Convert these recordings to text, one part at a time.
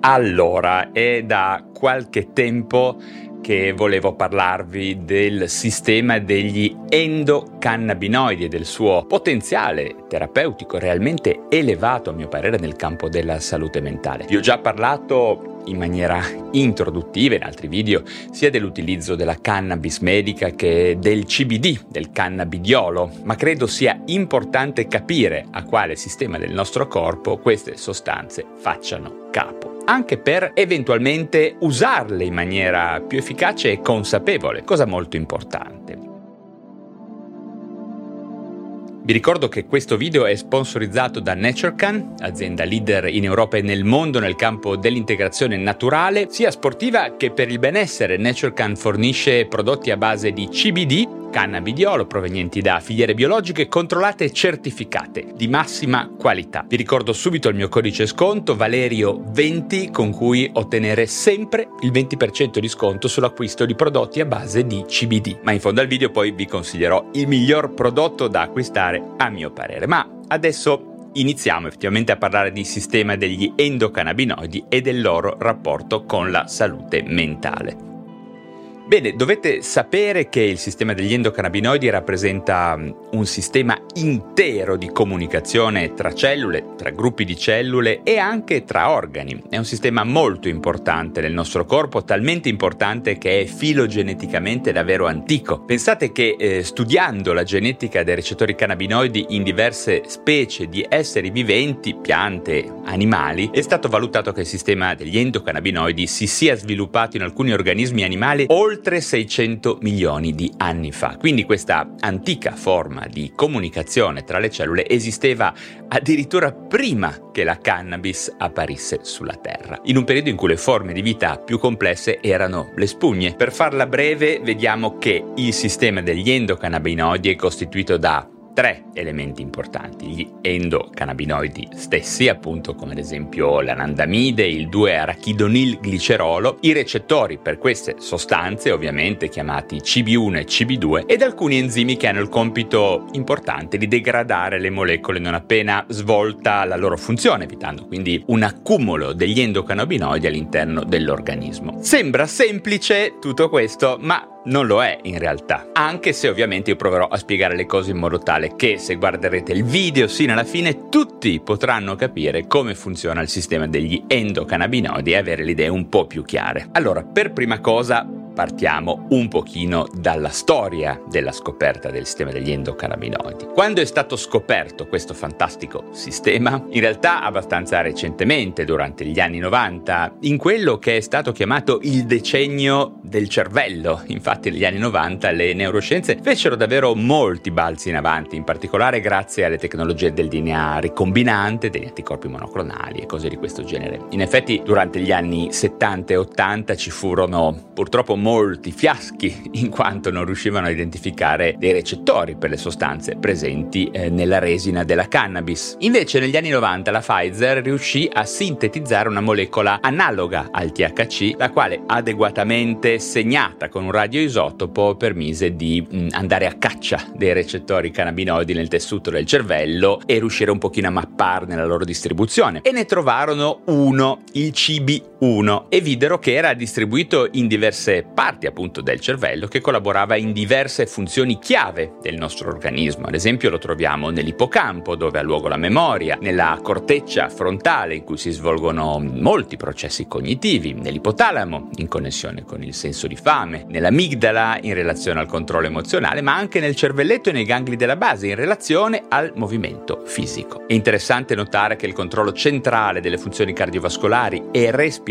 Allora, è da qualche tempo che volevo parlarvi del sistema degli endocannabinoidi e del suo potenziale terapeutico realmente elevato a mio parere nel campo della salute mentale. Vi ho già parlato in maniera introduttiva in altri video sia dell'utilizzo della cannabis medica che del CBD, del cannabidiolo, ma credo sia importante capire a quale sistema del nostro corpo queste sostanze facciano capo anche per eventualmente usarle in maniera più efficace e consapevole, cosa molto importante. Vi ricordo che questo video è sponsorizzato da NatureCan, azienda leader in Europa e nel mondo nel campo dell'integrazione naturale, sia sportiva che per il benessere. NatureCan fornisce prodotti a base di CBD, cannabidiolo provenienti da filiere biologiche controllate e certificate di massima qualità. Vi ricordo subito il mio codice sconto Valerio20 con cui ottenere sempre il 20% di sconto sull'acquisto di prodotti a base di CBD. Ma in fondo al video poi vi consiglierò il miglior prodotto da acquistare a mio parere. Ma adesso iniziamo effettivamente a parlare di sistema degli endocannabinoidi e del loro rapporto con la salute mentale. Bene, dovete sapere che il sistema degli endocannabinoidi rappresenta mm, un sistema intero di comunicazione tra cellule, tra gruppi di cellule e anche tra organi. È un sistema molto importante nel nostro corpo, talmente importante che è filogeneticamente davvero antico. Pensate che eh, studiando la genetica dei recettori cannabinoidi in diverse specie di esseri viventi, piante, animali, è stato valutato che il sistema degli endocannabinoidi si sia sviluppato in alcuni organismi animali oltre oltre 600 milioni di anni fa. Quindi questa antica forma di comunicazione tra le cellule esisteva addirittura prima che la cannabis apparisse sulla Terra, in un periodo in cui le forme di vita più complesse erano le spugne. Per farla breve, vediamo che il sistema degli endocannabinoidi è costituito da tre elementi importanti, gli endocannabinoidi stessi, appunto come ad esempio l'anandamide, il 2-arachidonil-glicerolo, i recettori per queste sostanze, ovviamente chiamati CB1 e CB2, ed alcuni enzimi che hanno il compito importante di degradare le molecole non appena svolta la loro funzione, evitando quindi un accumulo degli endocannabinoidi all'interno dell'organismo. Sembra semplice tutto questo, ma non lo è in realtà, anche se ovviamente io proverò a spiegare le cose in modo tale che se guarderete il video sino alla fine tutti potranno capire come funziona il sistema degli endocannabinoidi e avere le idee un po' più chiare. Allora, per prima cosa partiamo un pochino dalla storia della scoperta del sistema degli endocannabinoidi. Quando è stato scoperto questo fantastico sistema? In realtà abbastanza recentemente, durante gli anni 90, in quello che è stato chiamato il decennio del cervello. Infatti negli anni 90 le neuroscienze fecero davvero molti balzi in avanti, in particolare grazie alle tecnologie del DNA ricombinante, degli anticorpi monoclonali e cose di questo genere. In effetti durante gli anni 70 e 80 ci furono purtroppo molti molti fiaschi in quanto non riuscivano a identificare dei recettori per le sostanze presenti eh, nella resina della cannabis. Invece negli anni 90 la Pfizer riuscì a sintetizzare una molecola analoga al THC, la quale adeguatamente segnata con un radioisotopo permise di mh, mm, andare a caccia dei recettori cannabinoidi nel tessuto del cervello e riuscire un pochino a mapparne la loro distribuzione. E ne trovarono uno, il CB1, e videro che era distribuito in diverse parti appunto del cervello che collaborava in diverse funzioni chiave del nostro organismo. Ad esempio lo troviamo nell'ippocampo dove ha luogo la memoria, nella corteccia frontale in cui si svolgono molti processi cognitivi, nell'ipotalamo in connessione con il senso di fame, nell'amigdala in relazione al controllo emozionale, ma anche nel cervelletto e nei gangli della base in relazione al movimento fisico. È interessante notare che il controllo centrale delle funzioni cardiovascolari e respiratorie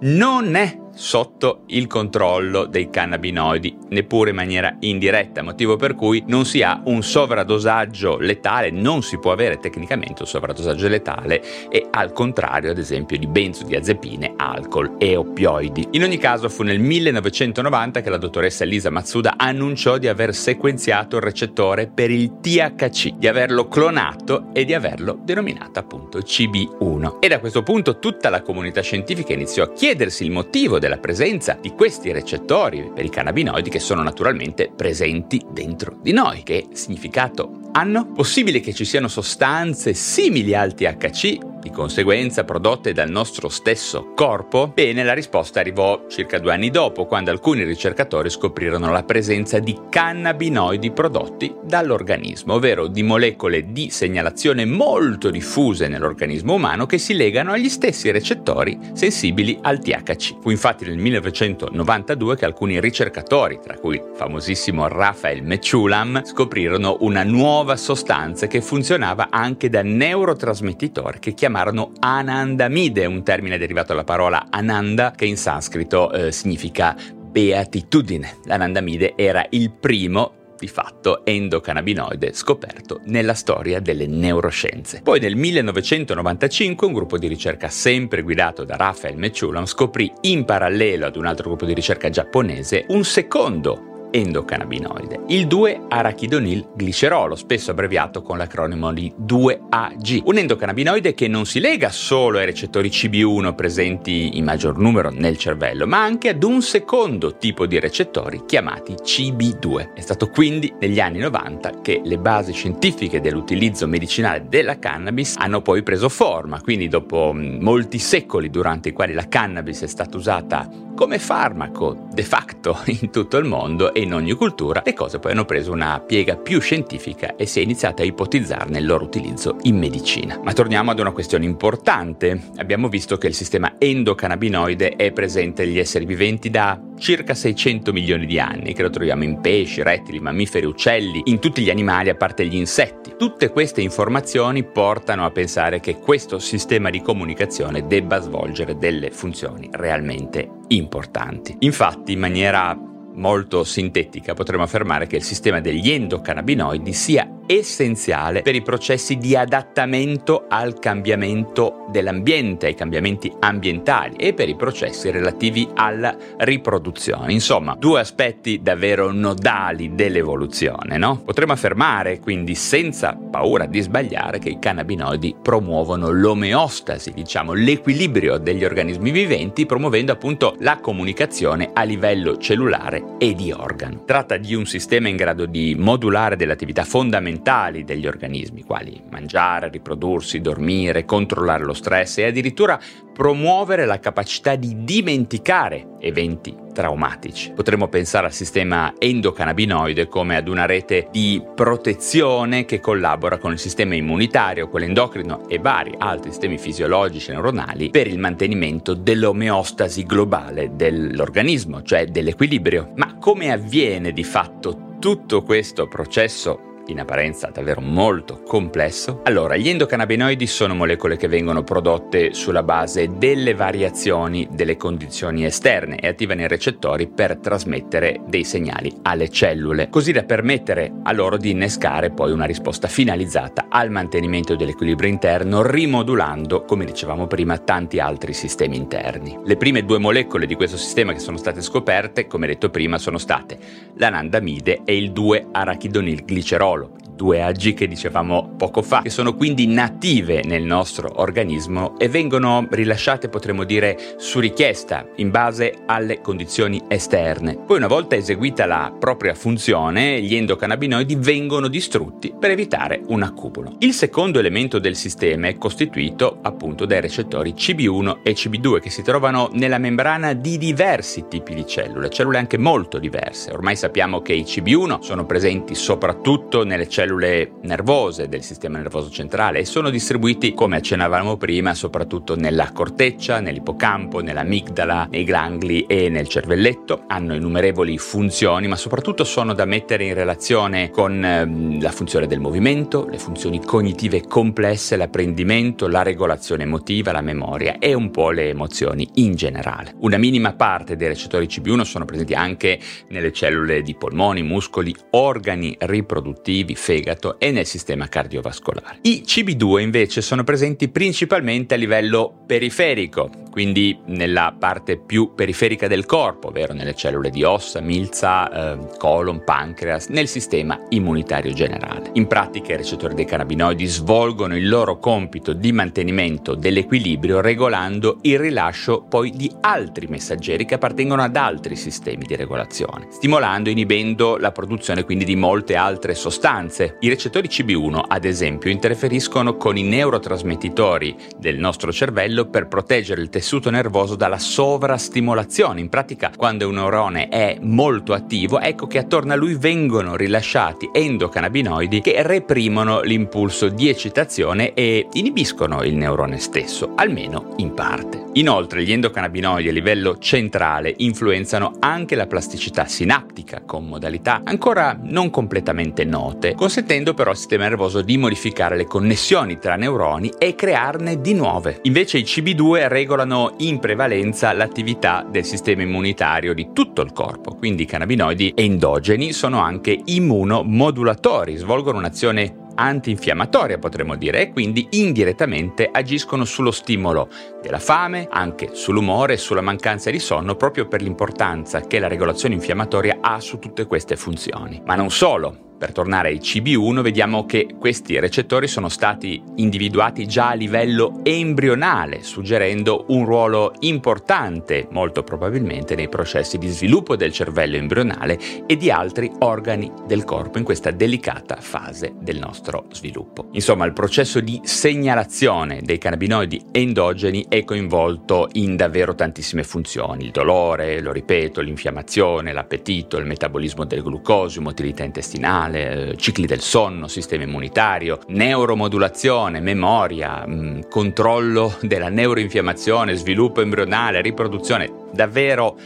non è sotto il controllo dei cannabinoidi, neppure in maniera indiretta, motivo per cui non si ha un sovradosaggio letale, non si può avere tecnicamente un sovradosaggio letale e al contrario ad esempio di benzodiazepine, alcol e oppioidi. In ogni caso fu nel 1990 che la dottoressa Lisa Matsuda annunciò di aver sequenziato il recettore per il THC, di averlo clonato e di averlo denominato appunto CB1. E da questo punto tutta la comunità scientifica iniziò a chiedersi il motivo della presenza di questi recettori per i cannabinoidi che sono naturalmente presenti dentro di noi. Che significato hanno? Possibile che ci siano sostanze simili al THC di conseguenza prodotte dal nostro stesso corpo? Bene, la risposta arrivò circa due anni dopo, quando alcuni ricercatori scoprirono la presenza di cannabinoidi prodotti dall'organismo, ovvero di molecole di segnalazione molto diffuse nell'organismo umano che si legano agli stessi recettori sensibili al THC. Fu infatti nel 1992 che alcuni ricercatori, tra cui il famosissimo Raphael Mechulam, scoprirono una nuova sostanza che funzionava anche da neurotrasmettitore che chiamarono anandamide, un termine derivato dalla parola ananda che in sanscrito eh, significa beatitudine. L'anandamide era il primo di fatto endocannabinoide scoperto nella storia delle neuroscienze. Poi nel 1995 un gruppo di ricerca sempre guidato da Raphael Mechulam scoprì in parallelo ad un altro gruppo di ricerca giapponese un secondo endocannabinoide, il 2-arachidonil-glicerolo, spesso abbreviato con l'acronimo di 2AG, un endocannabinoide che non si lega solo ai recettori CB1 presenti in maggior numero nel cervello, ma anche ad un secondo tipo di recettori chiamati CB2. È stato quindi negli anni 90 che le basi scientifiche dell'utilizzo medicinale della cannabis hanno poi preso forma, quindi dopo molti secoli durante i quali la cannabis è stata usata come farmaco de facto in tutto il mondo e in ogni cultura, le cose poi hanno preso una piega più scientifica e si è iniziato a ipotizzarne il loro utilizzo in medicina. Ma torniamo ad una questione importante. Abbiamo visto che il sistema endocannabinoide è presente negli esseri viventi da circa 600 milioni di anni, che lo troviamo in pesci, rettili, mammiferi, uccelli, in tutti gli animali a parte gli insetti. Tutte queste informazioni portano a pensare che questo sistema di comunicazione debba svolgere delle funzioni realmente importanti. Infatti, in maniera molto sintetica potremmo affermare che il sistema degli endocannabinoidi sia essenziale per i processi di adattamento al cambiamento dell'ambiente, ai cambiamenti ambientali e per i processi relativi alla riproduzione. Insomma, due aspetti davvero nodali dell'evoluzione, no? Potremmo affermare quindi senza paura di sbagliare che i cannabinoidi promuovono l'omeostasi, diciamo l'equilibrio degli organismi viventi, promuovendo appunto la comunicazione a livello cellulare e di organo. Tratta di un sistema in grado di modulare delle attività fondamentali degli organismi, quali mangiare, riprodursi, dormire, controllare lo stress e addirittura promuovere la capacità di dimenticare eventi traumatici. Potremmo pensare al sistema endocannabinoide come ad una rete di protezione che collabora con il sistema immunitario, quello endocrino e vari altri sistemi fisiologici e neuronali per il mantenimento dell'omeostasi globale dell'organismo, cioè dell'equilibrio. Ma come avviene di fatto tutto questo processo in apparenza davvero molto complesso. Allora, gli endocannabinoidi sono molecole che vengono prodotte sulla base delle variazioni delle condizioni esterne e attivano i recettori per trasmettere dei segnali alle cellule, così da permettere a loro di innescare poi una risposta finalizzata al mantenimento dell'equilibrio interno, rimodulando, come dicevamo prima, tanti altri sistemi interni. Le prime due molecole di questo sistema che sono state scoperte, come detto prima, sono state l'anandamide e il 2-arachidonilglicerolo Pablo. 2AG che dicevamo poco fa, che sono quindi native nel nostro organismo e vengono rilasciate, potremmo dire, su richiesta, in base alle condizioni esterne. Poi una volta eseguita la propria funzione, gli endocannabinoidi vengono distrutti per evitare un accumulo. Il secondo elemento del sistema è costituito appunto dai recettori CB1 e CB2 che si trovano nella membrana di diversi tipi di cellule, cellule anche molto diverse. Ormai sappiamo che i CB1 sono presenti soprattutto nelle cellule cellule nervose del sistema nervoso centrale e sono distribuiti, come accennavamo prima, soprattutto nella corteccia, nell'ippocampo, nell'amigdala, nei gangli e nel cervelletto. Hanno innumerevoli funzioni, ma soprattutto sono da mettere in relazione con ehm, la funzione del movimento, le funzioni cognitive complesse, l'apprendimento, la regolazione emotiva, la memoria e un po' le emozioni in generale. Una minima parte dei recettori CB1 sono presenti anche nelle cellule di polmoni, muscoli, organi riproduttivi, fegato, e nel sistema cardiovascolare. I CB2 invece sono presenti principalmente a livello periferico, quindi nella parte più periferica del corpo, ovvero nelle cellule di ossa, milza, eh, colon, pancreas, nel sistema immunitario generale. In pratica i recettori dei cannabinoidi svolgono il loro compito di mantenimento dell'equilibrio regolando il rilascio poi di altri messaggeri che appartengono ad altri sistemi di regolazione, stimolando e inibendo la produzione quindi di molte altre sostanze. I recettori CB1, ad esempio, interferiscono con i neurotrasmettitori del nostro cervello per proteggere il tessuto nervoso dalla sovrastimolazione. In pratica, quando un neurone è molto attivo, ecco che attorno a lui vengono rilasciati endocannabinoidi che reprimono l'impulso di eccitazione e inibiscono il neurone stesso, almeno in parte. Inoltre, gli endocannabinoidi a livello centrale influenzano anche la plasticità sinaptica con modalità ancora non completamente note, consentendo però al sistema nervoso di modificare le connessioni tra neuroni e crearne di nuove. Invece i CB2 regolano in prevalenza l'attività del sistema immunitario di tutto il corpo, quindi i cannabinoidi endogeni sono anche immunomodulatori, svolgono un'azione antinfiammatoria potremmo dire e quindi indirettamente agiscono sullo stimolo della fame, anche sull'umore e sulla mancanza di sonno proprio per l'importanza che la regolazione infiammatoria ha su tutte queste funzioni. Ma non solo, per tornare ai CB1 vediamo che questi recettori sono stati individuati già a livello embrionale, suggerendo un ruolo importante, molto probabilmente, nei processi di sviluppo del cervello embrionale e di altri organi del corpo in questa delicata fase del nostro sviluppo. Insomma, il processo di segnalazione dei cannabinoidi endogeni è coinvolto in davvero tantissime funzioni, il dolore, lo ripeto, l'infiammazione, l'appetito, il metabolismo del glucosio, motilità intestinale, hormonale, eh, cicli del sonno, sistema immunitario, neuromodulazione, memoria, mm, controllo della neuroinfiammazione, sviluppo embrionale, riproduzione, davvero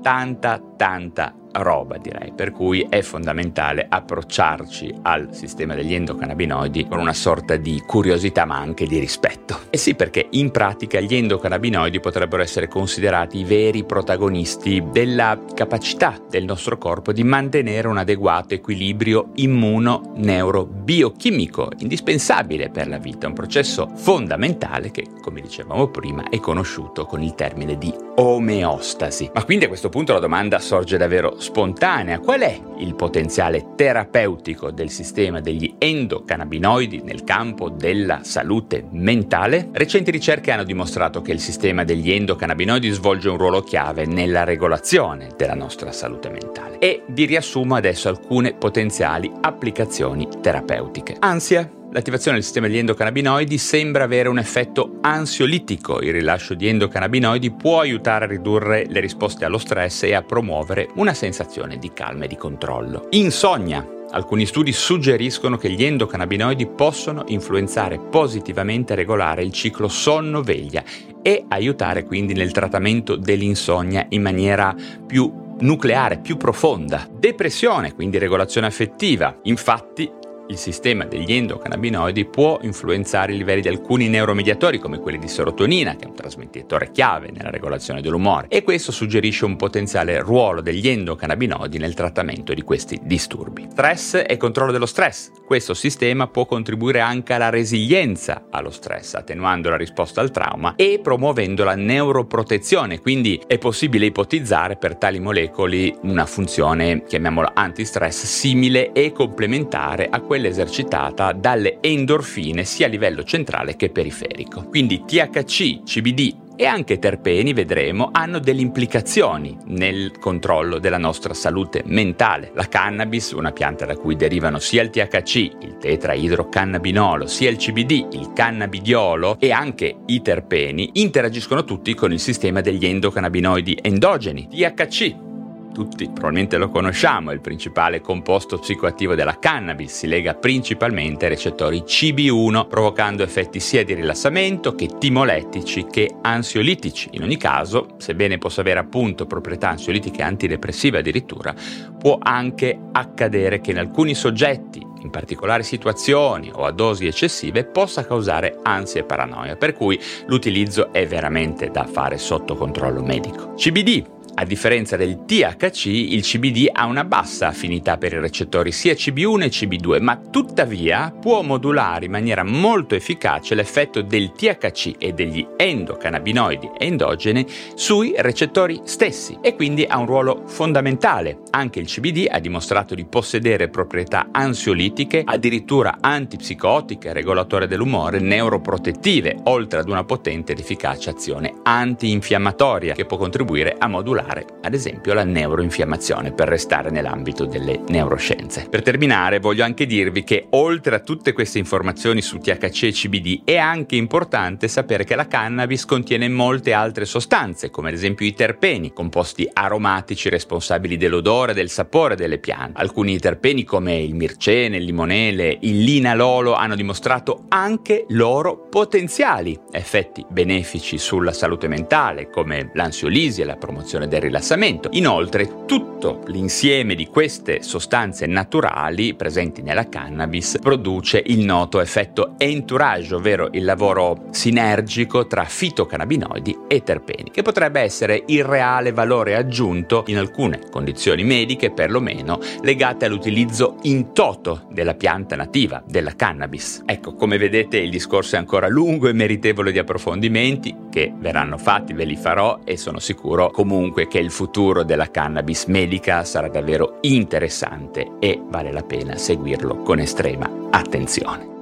tanta, tanta roba direi, per cui è fondamentale approcciarci al sistema degli endocannabinoidi con una sorta di curiosità ma anche di rispetto. E sì perché in pratica gli endocannabinoidi potrebbero essere considerati i veri protagonisti della capacità del nostro corpo di mantenere un adeguato equilibrio immuno-neuro-biochimico indispensabile per la vita, un processo fondamentale che, come dicevamo prima, è conosciuto con il termine di omeostasi. Ma quindi a questo punto la domanda sorge davvero spontanea. Qual è il potenziale terapeutico del sistema degli endocannabinoidi nel campo della salute mentale? Recenti ricerche hanno dimostrato che il sistema degli endocannabinoidi svolge un ruolo chiave nella regolazione della nostra salute mentale. E vi riassumo adesso alcune potenziali applicazioni terapeutiche. Ansia l'attivazione del sistema degli endocannabinoidi sembra avere un effetto ansiolitico. Il rilascio di endocannabinoidi può aiutare a ridurre le risposte allo stress e a promuovere una sensazione di calma e di controllo. Insonnia. Alcuni studi suggeriscono che gli endocannabinoidi possono influenzare positivamente e regolare il ciclo sonno-veglia e aiutare quindi nel trattamento dell'insonnia in maniera più nucleare, più profonda. Depressione, quindi regolazione affettiva. Infatti, il sistema degli endocannabinoidi può influenzare i livelli di alcuni neuromediatori come quelli di serotonina, che è un trasmettitore chiave nella regolazione dell'umore, e questo suggerisce un potenziale ruolo degli endocannabinoidi nel trattamento di questi disturbi. Stress e controllo dello stress. Questo sistema può contribuire anche alla resilienza allo stress, attenuando la risposta al trauma e promuovendo la neuroprotezione, quindi è possibile ipotizzare per tali molecole una funzione, chiamiamola antistress, simile e complementare a quella quella esercitata dalle endorfine sia a livello centrale che periferico. Quindi THC, CBD e anche terpeni, vedremo, hanno delle implicazioni nel controllo della nostra salute mentale. La cannabis, una pianta da cui derivano sia il THC, il tetraidrocannabinolo, sia il CBD, il cannabidiolo e anche i terpeni, interagiscono tutti con il sistema degli endocannabinoidi endogeni. THC tutti probabilmente lo conosciamo, è il principale composto psicoattivo della cannabis, si lega principalmente ai recettori CB1, provocando effetti sia di rilassamento che timolettici che ansiolitici. In ogni caso, sebbene possa avere appunto proprietà ansiolitiche e antidepressive addirittura, può anche accadere che in alcuni soggetti in particolari situazioni o a dosi eccessive possa causare ansia e paranoia, per cui l'utilizzo è veramente da fare sotto controllo medico. CBD A differenza del THC, il CBD ha una bassa affinità per i recettori sia CB1 e CB2, ma tuttavia può modulare in maniera molto efficace l'effetto del THC e degli endocannabinoidi endogeni sui recettori stessi e quindi ha un ruolo fondamentale. Anche il CBD ha dimostrato di possedere proprietà ansiolitiche, addirittura antipsicotiche, regolatore dell'umore, neuroprotettive, oltre ad una potente ed efficace azione antinfiammatoria che può contribuire a modulare, ad esempio, la neuroinfiammazione per restare nell'ambito delle neuroscienze. Per terminare, voglio anche dirvi che oltre a tutte queste informazioni su THC e CBD è anche importante sapere che la cannabis contiene molte altre sostanze, come ad esempio i terpeni, composti aromatici responsabili dell'odore e del sapore delle piante. Alcuni terpeni come il mircene, il limonele, il linalolo hanno dimostrato anche loro potenziali effetti benefici sulla salute mentale, come l'ansiolisi e la promozione del rilassamento. Inoltre, tutto l'insieme di queste sostanze naturali presenti nella cannabis produce il noto effetto entourage, ovvero il lavoro sinergico tra fitocannabinoidi e terpeni, che potrebbe essere il reale valore aggiunto in alcune condizioni mediche, perlomeno legate all'utilizzo in toto della pianta nativa, della cannabis. Ecco, come vedete il discorso è ancora lungo e meritevole di approfondimenti che verranno fatti, ve li farò e sono sicuro comunque che il futuro della cannabis medica sarà davvero interessante e vale la pena seguirlo con estrema attenzione.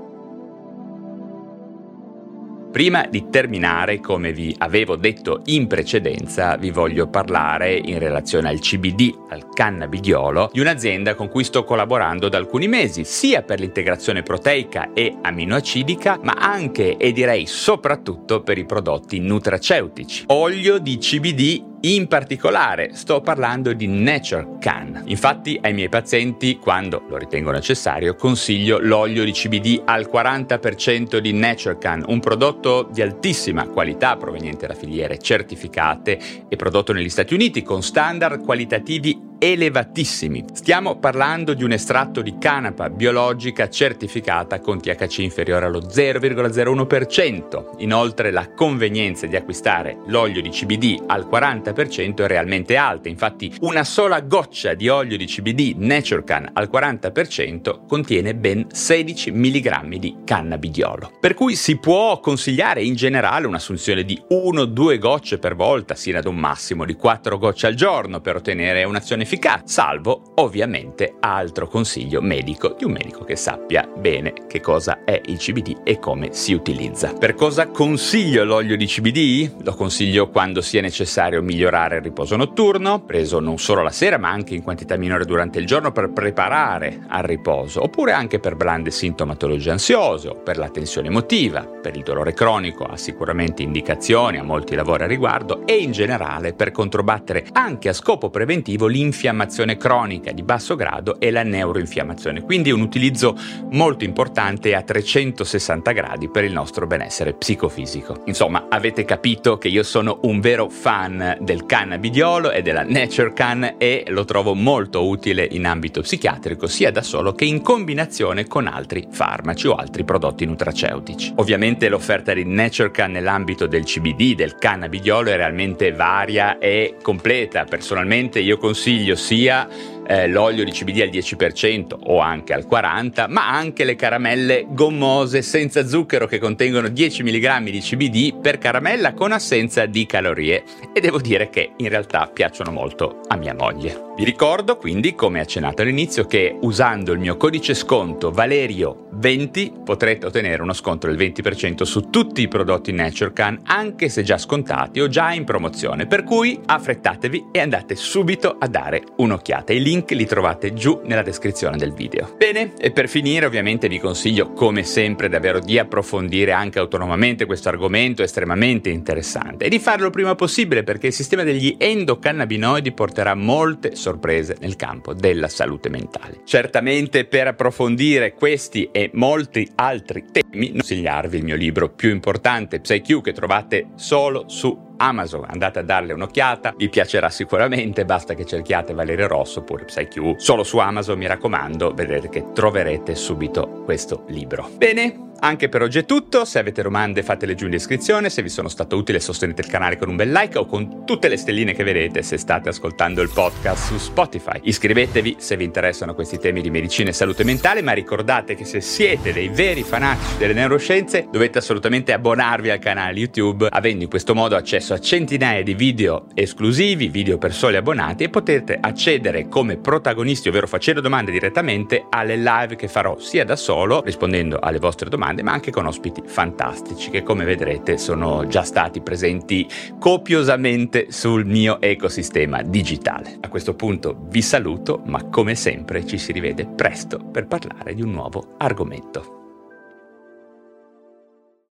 Prima di terminare, come vi avevo detto in precedenza, vi voglio parlare in relazione al CBD, al cannabidiolo, di un'azienda con cui sto collaborando da alcuni mesi, sia per l'integrazione proteica e aminoacidica, ma anche e direi soprattutto per i prodotti nutraceutici. Olio di CBD in particolare sto parlando di Nature Can. Infatti ai miei pazienti, quando lo ritengo necessario, consiglio l'olio di CBD al 40% di Nature Can, un prodotto di altissima qualità proveniente da filiere certificate e prodotto negli Stati Uniti con standard qualitativi elevatissimi. Stiamo parlando di un estratto di canapa biologica certificata con THC inferiore allo 0,01%. Inoltre la convenienza di acquistare l'olio di CBD al 40% è realmente alta, infatti una sola goccia di olio di CBD Naturecan al 40% contiene ben 16 mg di cannabidiolo. Per cui si può consigliare in generale un'assunzione di 1-2 gocce per volta, sino ad un massimo di 4 gocce al giorno per ottenere un'azione efficace, salvo ovviamente altro consiglio medico di un medico che sappia bene che cosa è il CBD e come si utilizza. Per cosa consiglio l'olio di CBD? Lo consiglio quando sia necessario migliorare il riposo notturno, preso non solo la sera ma anche in quantità minore durante il giorno per preparare al riposo, oppure anche per blande sintomatologie ansiose o per la tensione emotiva, per il dolore cronico ha sicuramente indicazioni, a molti lavori a riguardo e in generale per controbattere anche a scopo preventivo l'infiammazione l'infiammazione cronica di basso grado e la neuroinfiammazione, quindi un utilizzo molto importante a 360 gradi per il nostro benessere psicofisico. Insomma, avete capito che io sono un vero fan del cannabidiolo e della Nature Can e lo trovo molto utile in ambito psichiatrico sia da solo che in combinazione con altri farmaci o altri prodotti nutraceutici. Ovviamente l'offerta di Nature Can nell'ambito del CBD, del cannabidiolo è realmente varia e completa. Personalmente io consiglio consiglio sia eh, l'olio di CBD al 10% o anche al 40%, ma anche le caramelle gommose senza zucchero che contengono 10 mg di CBD per caramella con assenza di calorie. E devo dire che in realtà piacciono molto a mia moglie. Vi ricordo quindi, come accennato all'inizio, che usando il mio codice sconto Valerio20 potrete ottenere uno sconto del 20% su tutti i prodotti NatureCan, anche se già scontati o già in promozione. Per cui affrettatevi e andate subito a dare un'occhiata. I link li trovate giù nella descrizione del video. Bene, e per finire ovviamente vi consiglio come sempre davvero di approfondire anche autonomamente questo argomento estremamente interessante e di farlo prima possibile perché il sistema degli endocannabinoidi porterà molte sorprese sorprese nel campo della salute mentale. Certamente per approfondire questi e molti altri temi, consigliarvi il mio libro più importante, PsyQ, che trovate solo su Amazon, andate a darle un'occhiata, vi piacerà sicuramente, basta che cerchiate Valerio Rosso oppure PsyQ solo su Amazon, mi raccomando, vedrete che troverete subito questo libro. Bene, Anche per oggi è tutto, se avete domande fatele giù in descrizione, se vi sono stato utile sostenete il canale con un bel like o con tutte le stelline che vedete se state ascoltando il podcast su Spotify. Iscrivetevi se vi interessano questi temi di medicina e salute mentale, ma ricordate che se siete dei veri fanatici delle neuroscienze dovete assolutamente abbonarvi al canale YouTube, avendo in questo modo accesso a centinaia di video esclusivi, video per soli abbonati e potete accedere come protagonisti, ovvero facendo domande direttamente alle live che farò sia da solo rispondendo alle vostre domande, ma anche con ospiti fantastici che come vedrete sono già stati presenti copiosamente sul mio ecosistema digitale. A questo punto vi saluto, ma come sempre ci si rivede presto per parlare di un nuovo argomento.